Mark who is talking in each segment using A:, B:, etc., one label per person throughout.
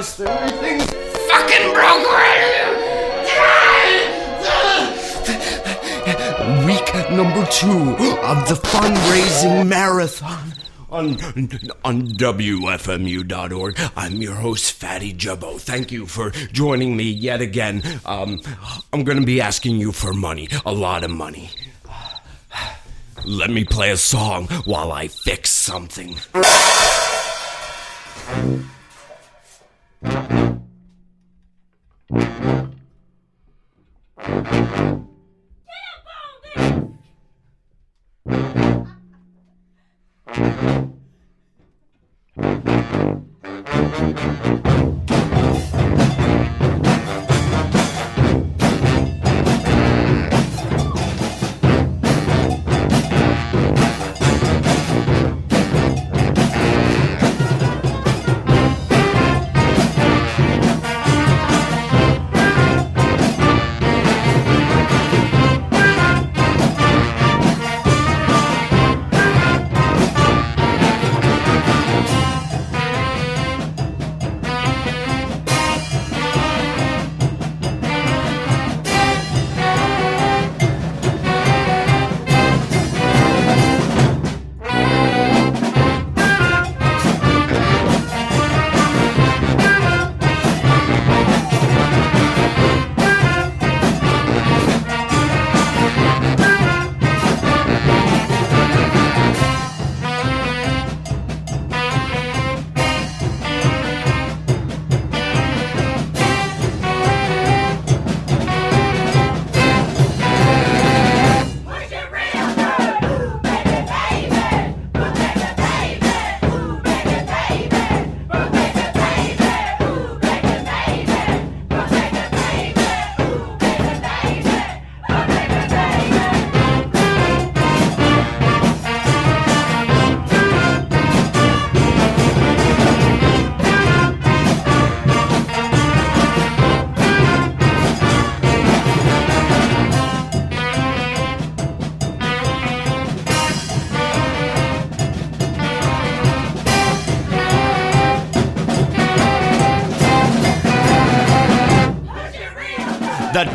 A: podcast. Everything's fucking broke Week number two of the fundraising marathon on, on WFMU.org. I'm your host, Fatty Jubbo. Thank you for joining me yet again. Um, I'm going to be asking you for money, a lot of money. Let me play a song while I fix something. The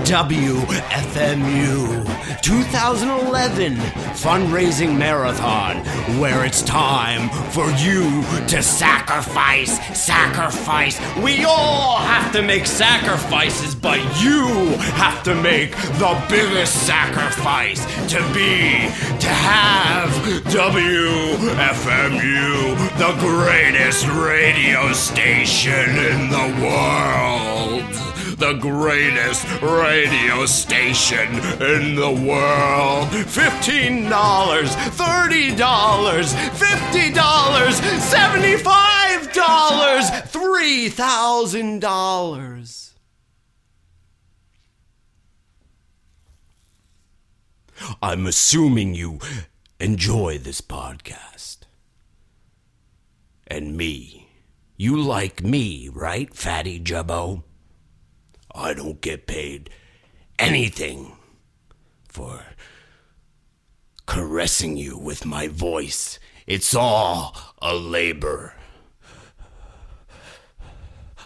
A: WFMU 2011 fundraising marathon, where it's time for you to sacrifice, sacrifice. We all have to make sacrifices, but you have to make the biggest sacrifice to be, to have WFMU, the greatest radio station in the world the greatest radio station in the world. $15, $30, $50, $75, $3,000. I'm assuming you enjoy this podcast. And me. You like me, right, Fatty Jubbo? I don't get paid anything for caressing you with my voice. It's all a labor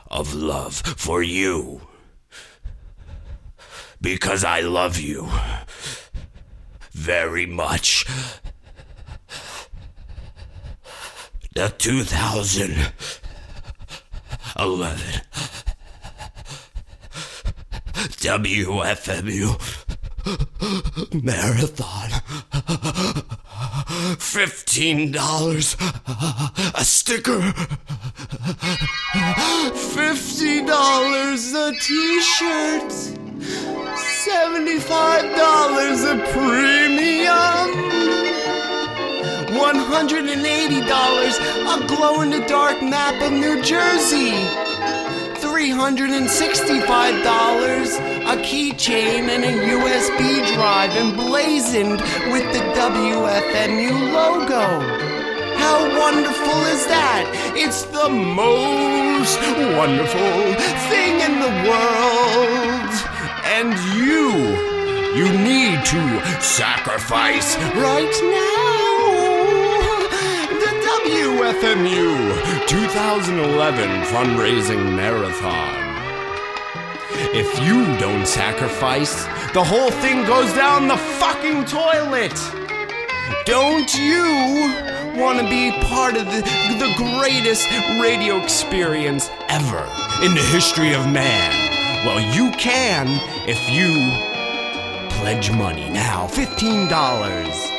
A: of love for you. Because I love you very much. The 2011 WFMU marathon. $15 a sticker. $50 a t shirt. $75 a premium. $180 a glow in the dark map of New Jersey. $365, a keychain, and a USB drive emblazoned with the WFMU logo. How wonderful is that? It's the most wonderful thing in the world. And you, you need to sacrifice right now. WFMU 2011 Fundraising Marathon. If you don't sacrifice, the whole thing goes down the fucking toilet. Don't you want to be part of the, the greatest radio experience ever in the history of man? Well, you can if you pledge money now $15.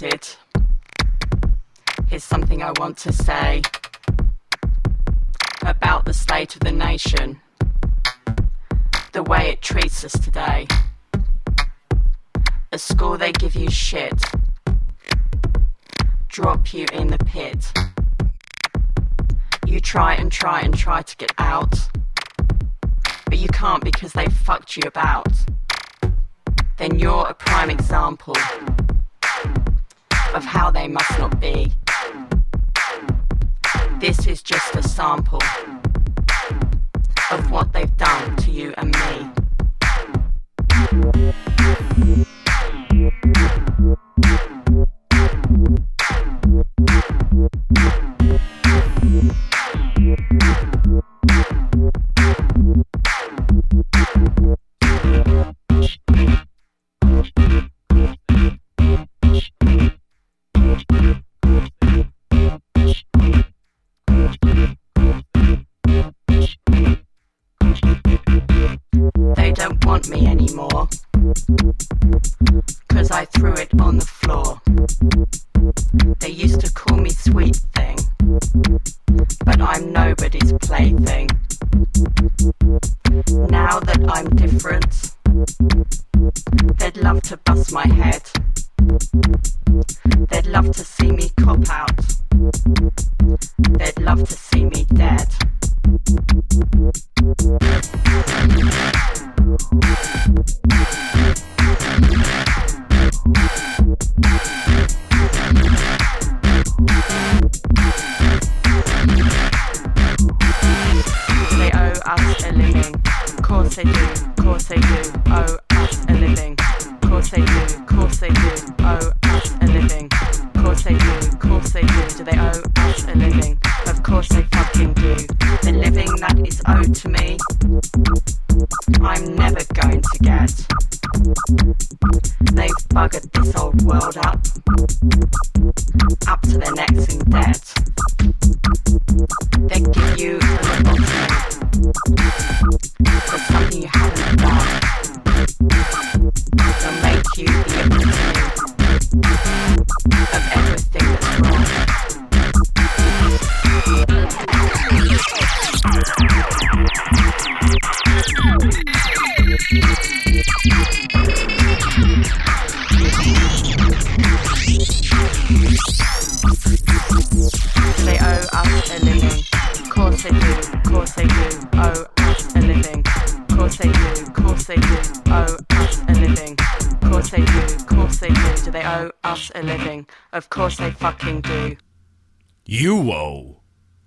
B: minded. Here's something I want to say about the state of the nation, the way it treats us today. At school, they give you shit, drop you in the pit. You try and try and try to get out, but you can't because they fucked you about then you're a prime example of how they must not be. This is just a sample of what they've done to you and me. They'd love to bust my head.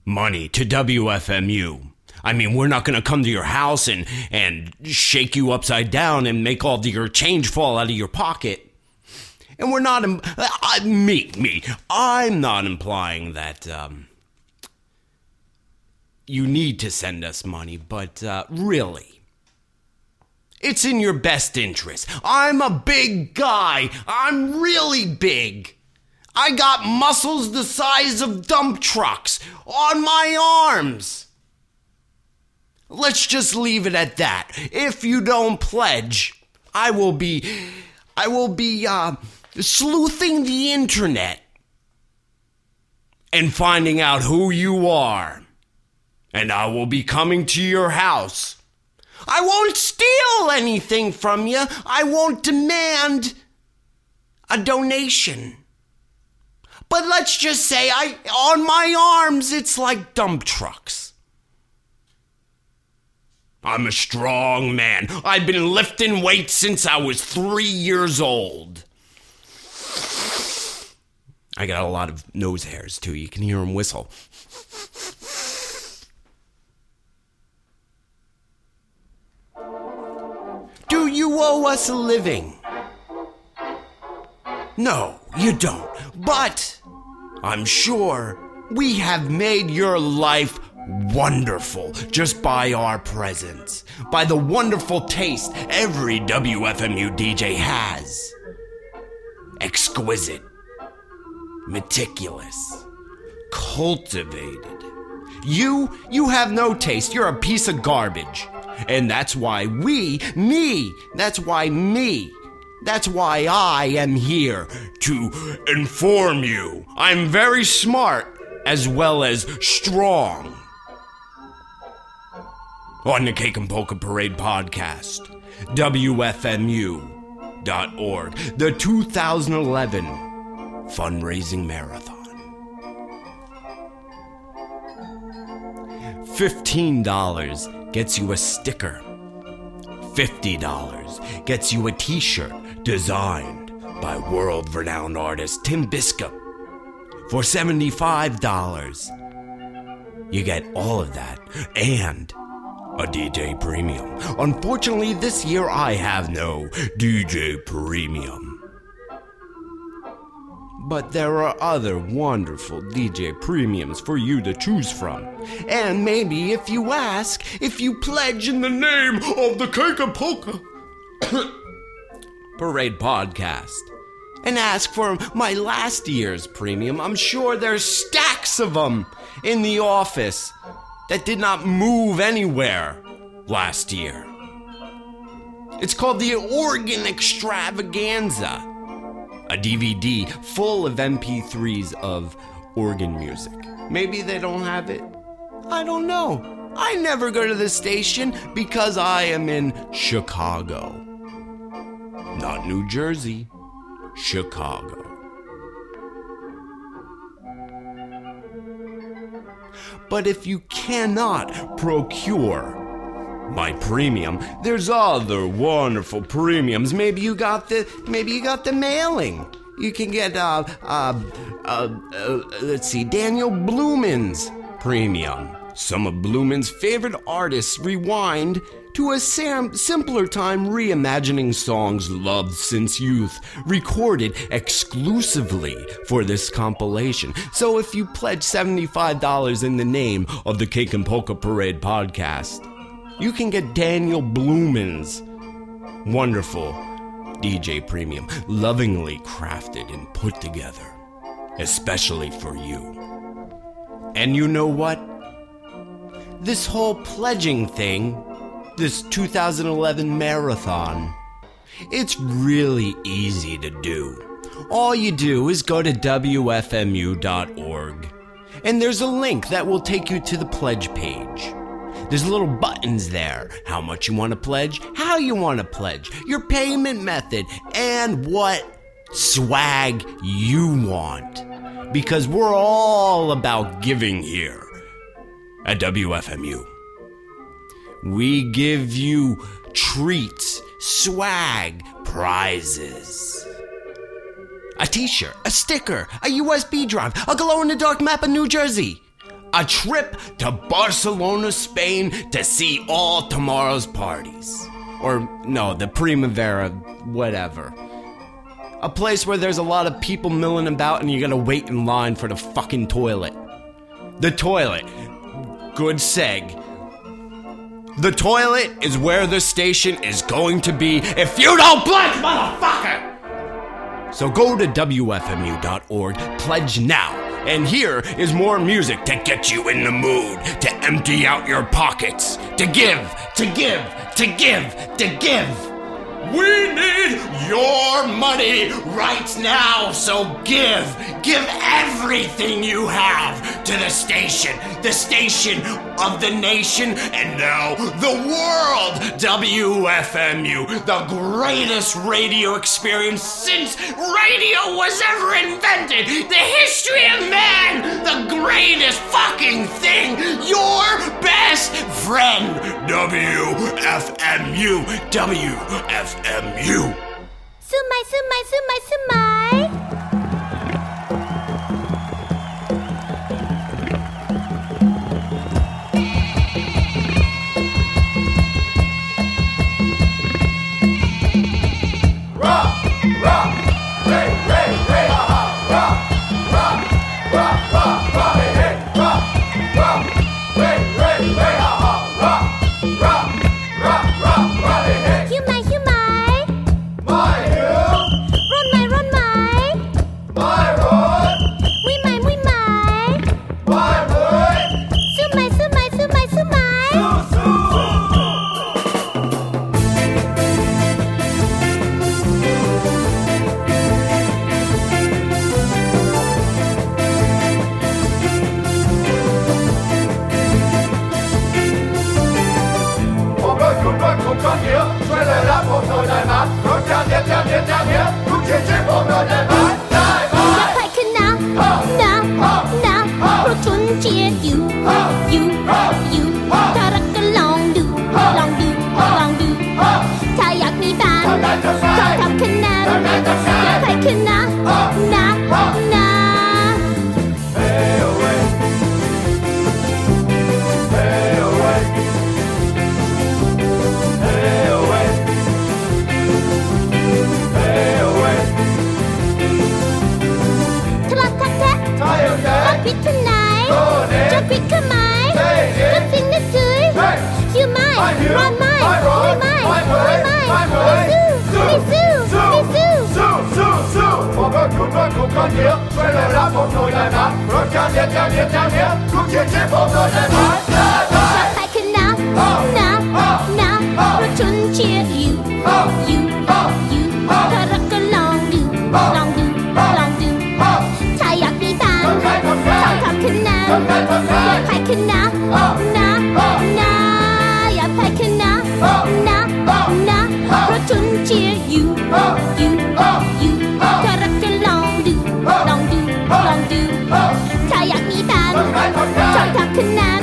A: Money to WFMU. I mean, we're not going to come to your house and, and shake you upside down and make all the, your change fall out of your pocket. And we're not, im- uh, me, me, I'm not implying that um, you need to send us money, but uh, really, it's in your best interest. I'm a big guy. I'm really big. I got muscles the size of dump trucks on my arms. Let's just leave it at that. If you don't pledge, I will be I will be uh sleuthing the internet and finding out who you are. And I will be coming to your house. I won't steal anything from you. I won't demand a donation. But let's just say I on my arms it's like dump trucks. I'm a strong man. I've been lifting weights since I was 3 years old. I got a lot of nose hairs too. You can hear them whistle. Do you owe us a living? No, you don't. But I'm sure we have made your life wonderful just by our presence, by the wonderful taste every WFMU DJ has. Exquisite, meticulous, cultivated. You, you have no taste. You're a piece of garbage. And that's why we, me, that's why me, that's why I am here to inform you. I'm very smart as well as strong. On the Cake and Polka Parade podcast, WFMU.org, the 2011 fundraising marathon. $15 gets you a sticker. $50 gets you a t shirt designed by world renowned artist Tim Biscup. For $75, you get all of that and a DJ Premium. Unfortunately, this year I have no DJ Premium. But there are other wonderful DJ premiums for you to choose from. And maybe if you ask, if you pledge in the name of the Polka Parade podcast and ask for my last year's premium, I'm sure there's stacks of them in the office that did not move anywhere last year. It's called the Organ Extravaganza a DVD full of MP3s of organ music. Maybe they don't have it. I don't know. I never go to the station because I am in Chicago. Not New Jersey, Chicago. But if you cannot procure my premium. There's other wonderful premiums. Maybe you got the maybe you got the mailing. You can get uh uh, uh, uh let's see Daniel Blumin's premium. Some of Blumin's favorite artists rewind to a sam- simpler time reimagining songs loved since youth, recorded exclusively for this compilation. So if you pledge $75 in the name of the Cake and Polka Parade podcast, you can get Daniel Blumin's wonderful DJ Premium, lovingly crafted and put together, especially for you. And you know what? This whole pledging thing, this 2011 marathon, it's really easy to do. All you do is go to WFMU.org, and there's a link that will take you to the pledge page. There's little buttons there. How much you want to pledge, how you want to pledge, your payment method, and what swag you want. Because we're all about giving here at WFMU. We give you treats, swag, prizes. A t shirt, a sticker, a USB drive, a glow in the dark map of New Jersey a trip to Barcelona, Spain to see all tomorrow's parties. Or, no, the Primavera, whatever. A place where there's a lot of people milling about and you gotta wait in line for the fucking toilet. The toilet. Good seg. The toilet is where the station is going to be if you don't pledge, motherfucker! So go to WFMU.org, pledge now and here is more music to get you in the mood, to empty out your pockets, to give, to give, to give, to give. We need your money right now, so give. Give everything you have to the station, the station of the nation, and now the world. WFMU, the greatest radio experience since radio was ever invented. The history of man, the greatest fucking thing. Your best friend. WFMU. WFMU. SMU.
C: Sumai, sumai, sumai, sumai.
D: Rock, rock, ray, ray,
E: ray, ha, ha,
F: rock, rock, rock.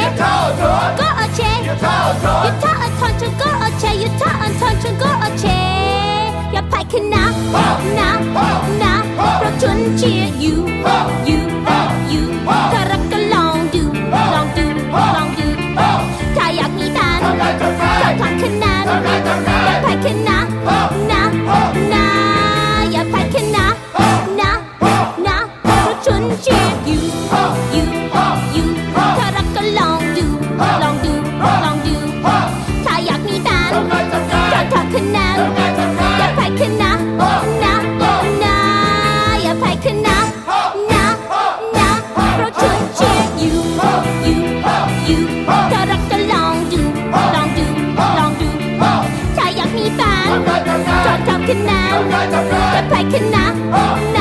F: 유타어촌 꼬어채 유타어촌 유타어촌촌 꼬어채 유타어촌촌 꼬어채 Your pike and now, now, now From Chun Chia, you, you Don't hide
G: cannot. Uh.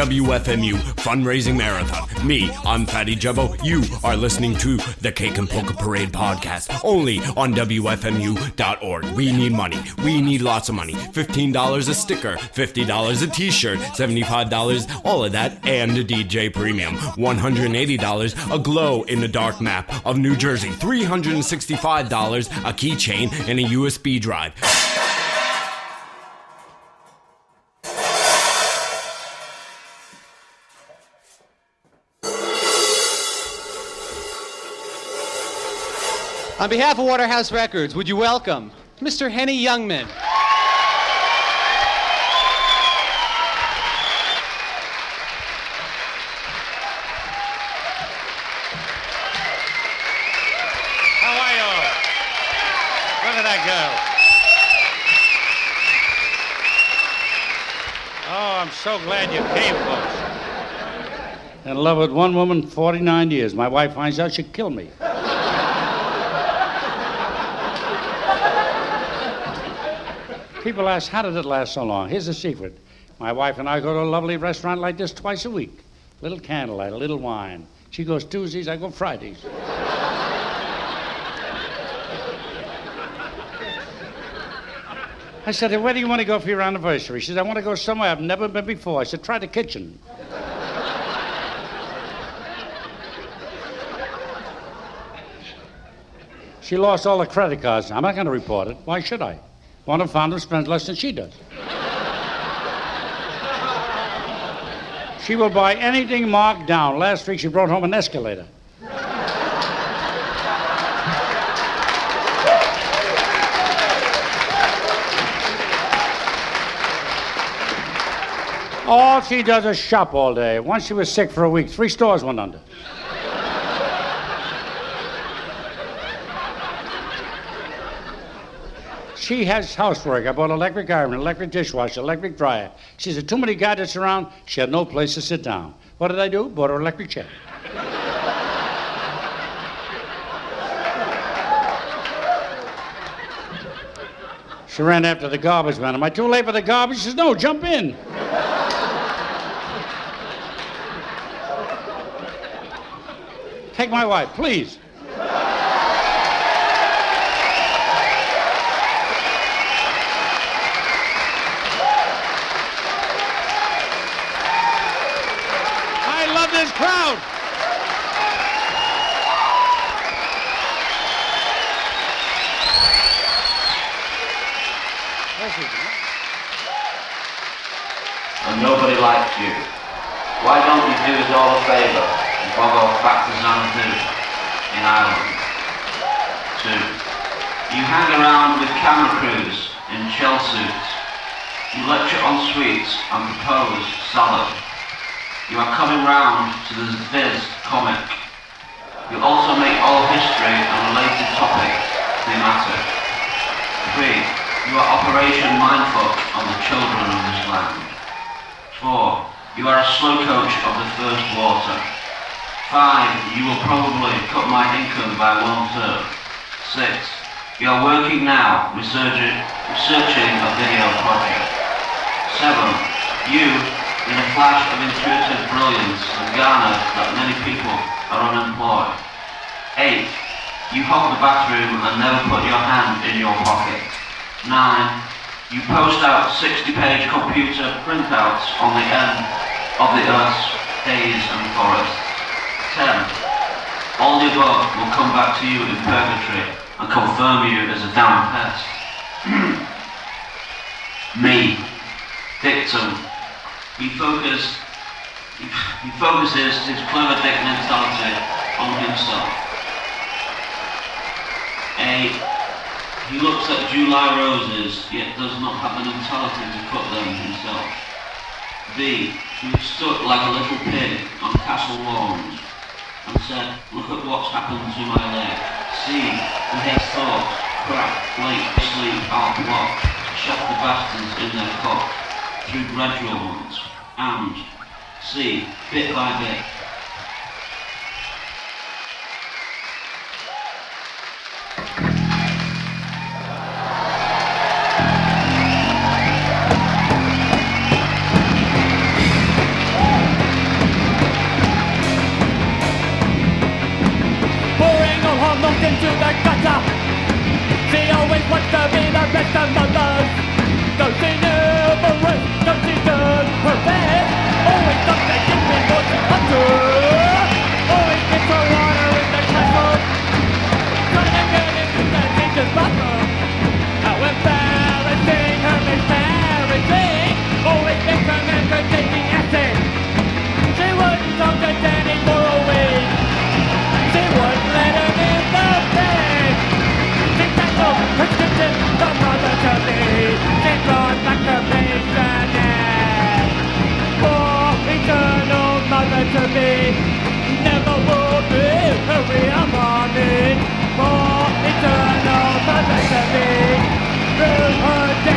G: WFMU Fundraising Marathon. Me, I'm Fatty Jubbo. You are listening to the Cake and Polka Parade podcast only on WFMU.org. We need money. We need lots of money. $15 a sticker, $50 a t shirt, $75, all of that, and a DJ premium. $180 a glow in the dark map of New Jersey, $365 a keychain, and a USB drive.
H: On behalf of Waterhouse Records, would you welcome Mr. Henny Youngman?
I: Oh, so glad you came, folks. In love with one woman 49 years. My wife finds out she killed me. People ask, how did it last so long? Here's the secret. My wife and I go to a lovely restaurant like this twice a week. Little candlelight, a little wine. She goes Tuesdays, I go Fridays. I said, where do you want to go for your anniversary? She said, I want to go somewhere I've never been before. I said, try the kitchen. She lost all the credit cards. I'm not going to report it. Why should I? One of found spends less than she does. she will buy anything marked down. Last week she brought home an escalator. All she does is shop all day. Once she was sick for a week, three stores went under. She has housework. I bought electric iron, electric dishwasher, electric dryer. She said, too many gadgets around. She had no place to sit down. What did I do? Bought her an electric chair. She ran after the garbage man. Am I too late for the garbage? She says, no, jump in. Take my wife, please.
J: He, focuses his clever dick mentality on himself. A he looks at July roses, yet does not have the mentality to cut them himself. B. He was stuck like a little pig on castle lawns and said, look at what's happened to my leg. C. He has thoughts, crack, late, sleep, out, block, shot the bastards in their cock through gradual ones. And C. Bit by bit,
K: to me. Never will be a real are for eternal felicity. Through
A: her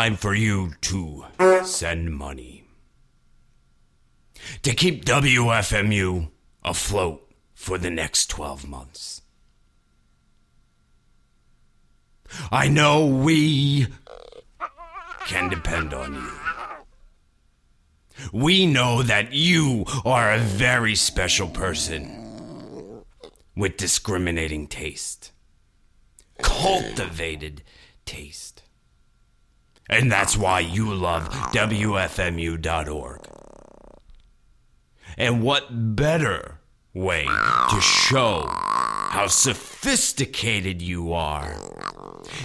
A: time for you to send money to keep WFMU afloat for the next 12 months. I know we can depend on you. We know that you are a very special person with discriminating taste, cultivated taste. And that's why you love WFMU.org. And what better way to show how sophisticated you are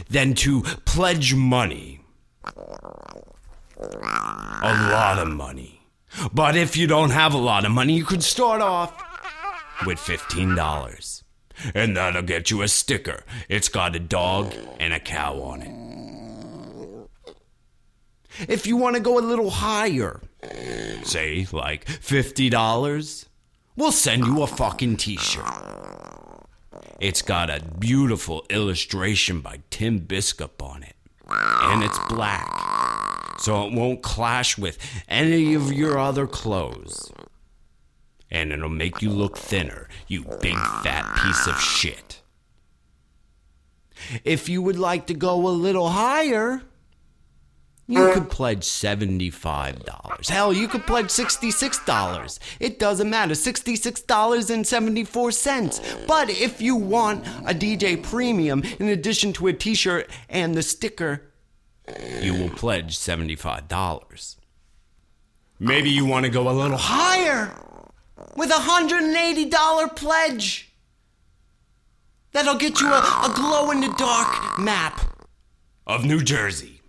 A: than to pledge money? A lot of money. But if you don't have a lot of money, you could start off with $15. And that'll get you a sticker. It's got a dog and a cow on it. If you want to go a little higher, say like $50, we'll send you a fucking t shirt. It's got a beautiful illustration by Tim Biscup on it, and it's black, so it won't clash with any of your other clothes. And it'll make you look thinner, you big fat piece of shit. If you would like to go a little higher, you could pledge $75. Hell, you could pledge $66. It doesn't matter. $66.74. But if you want a DJ premium in addition to a t shirt and the sticker, you will pledge $75. Maybe you want to go a little higher with a $180 pledge. That'll get you a, a glow in the dark map of New Jersey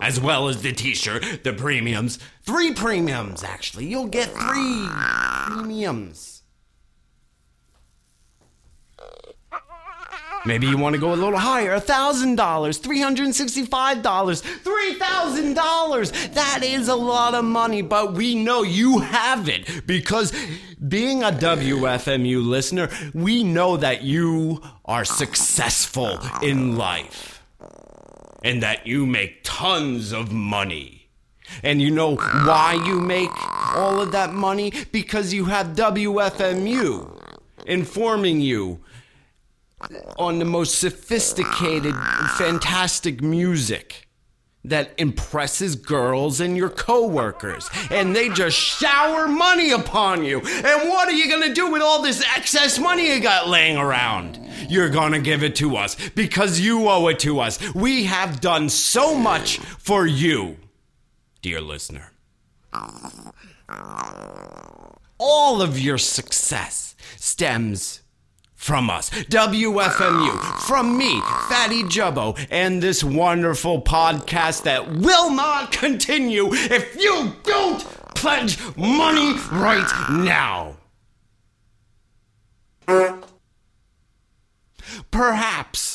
A: as well as the t-shirt, the premiums. Three premiums, actually. You'll get three premiums. Maybe you want to go a little higher, $1,000, $365, $3,000. That is a lot of money, but we know you have it because being a WFMU listener, we know that you are successful in life and that you make tons of money. And you know why you make all of that money? Because you have WFMU informing you on the most sophisticated, fantastic music that impresses girls and your coworkers. And they just shower money upon you. And what are you gonna do with all this excess money you got laying around? You're gonna give it to us because you owe it to us. We have done so much for you, dear listener. All of your success stems from us, WFMU, from me, Fatty Jubbo, and this wonderful podcast that will not continue if you don't pledge money right now. Perhaps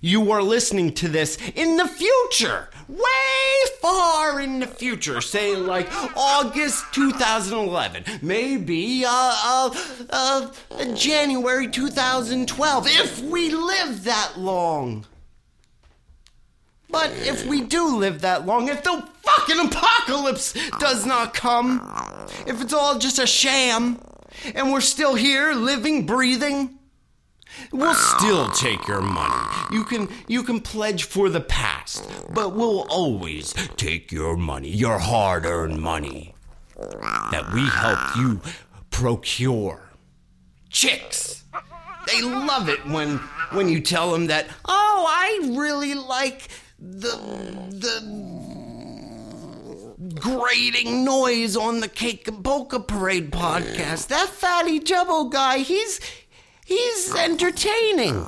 A: you are listening to this in the future, way far in the future, say like August 2011, maybe uh, uh, uh, January 2012, if we live that long. But if we do live that long, if the fucking apocalypse does not come, if it's all just a sham, and we're still here, living, breathing, We'll still take your money. You can you can pledge for the past, but we'll always take your money, your hard-earned money that we helped you procure. Chicks, they love it when when you tell them that, "Oh, I really like the the grating noise on the Cake and Polka Parade podcast. That fatty Jumbo guy, he's He's entertaining.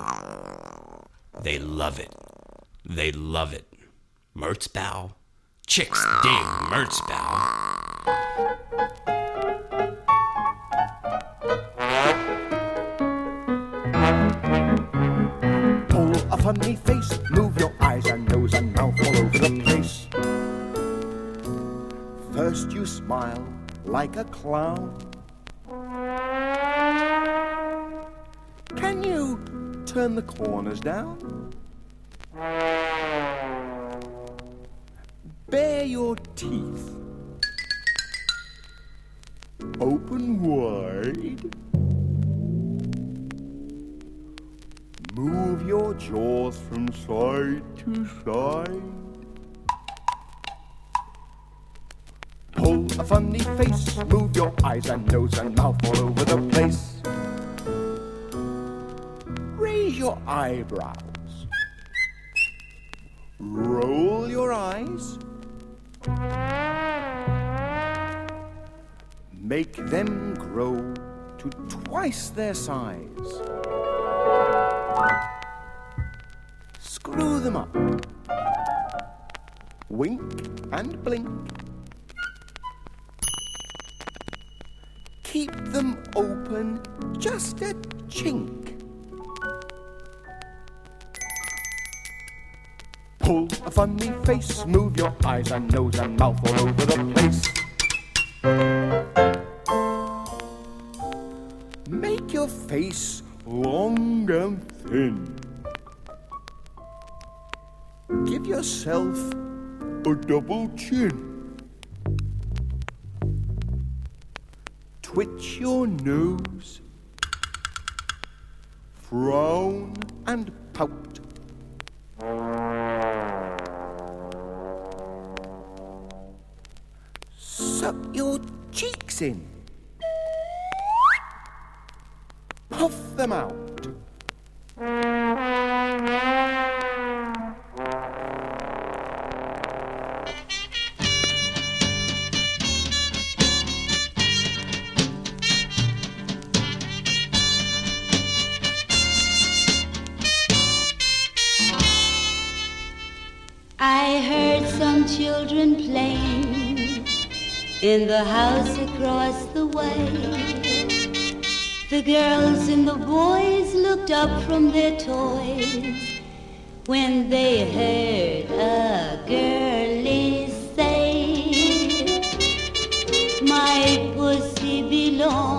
A: They love it. They love it. Merzbow. Chicks dig Merzbow.
L: Pull a funny face, move your eyes and nose and mouth all over the place. First you smile like a clown. Can you turn the corners down? bare your teeth. Open wide. Move your jaws from side to side. Pull a funny face, move your eyes and nose and mouth all over the place. Your eyebrows. Roll your eyes. Make them grow to twice their size. Screw them up. Wink and blink. Keep them open just a chink. Pull a funny face, move your eyes and nose and mouth all over the place. Make your face long and thin. Give yourself a double chin. Twitch your nose. Frown and
M: I heard some children playing in the house across the way. The girls and the boys looked up from their toys. When they heard a girlie say, My pussy belongs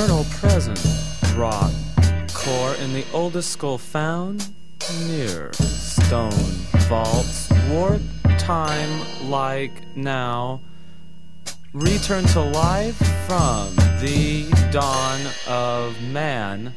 N: eternal present rock core in the oldest skull found near stone vaults warp time like now return to life from the dawn of man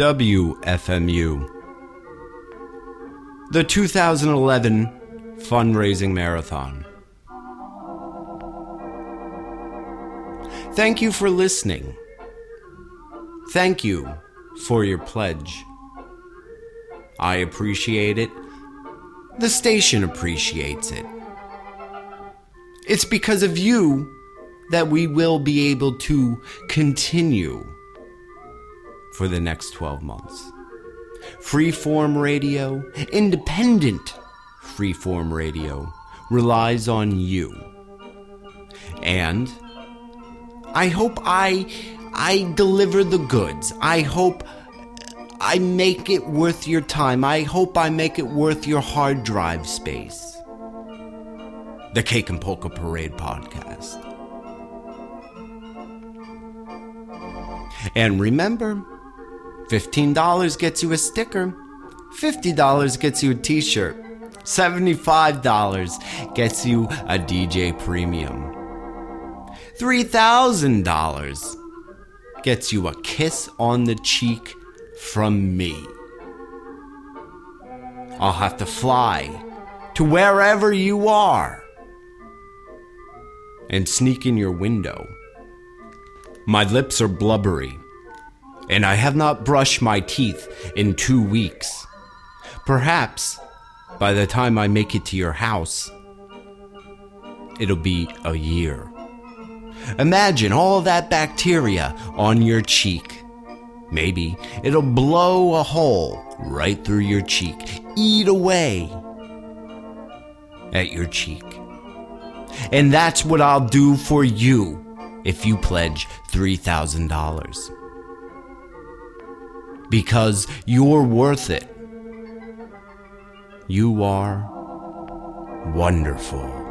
A: WFMU. The 2011 Fundraising Marathon. Thank you for listening. Thank you for your pledge. I appreciate it. The station appreciates it. It's because of you that we will be able to continue for the next 12 months. Freeform radio, independent freeform radio, relies on you. And I hope I I deliver the goods. I hope I make it worth your time. I hope I make it worth your hard drive space. The Cake and Polka Parade podcast. And remember, $15 gets you a sticker, $50 gets you a t shirt, $75 gets you a DJ premium, $3,000 gets you a kiss on the cheek from me. I'll have to fly to wherever you are and sneak in your window. My lips are blubbery and I have not brushed my teeth in two weeks. Perhaps by the time I make it to your house, it'll be a year. Imagine all that bacteria on your cheek. Maybe it'll blow a hole right through your cheek, eat away at your cheek. And that's what I'll do for you if you pledge $3,000. Because you're worth it. You are wonderful.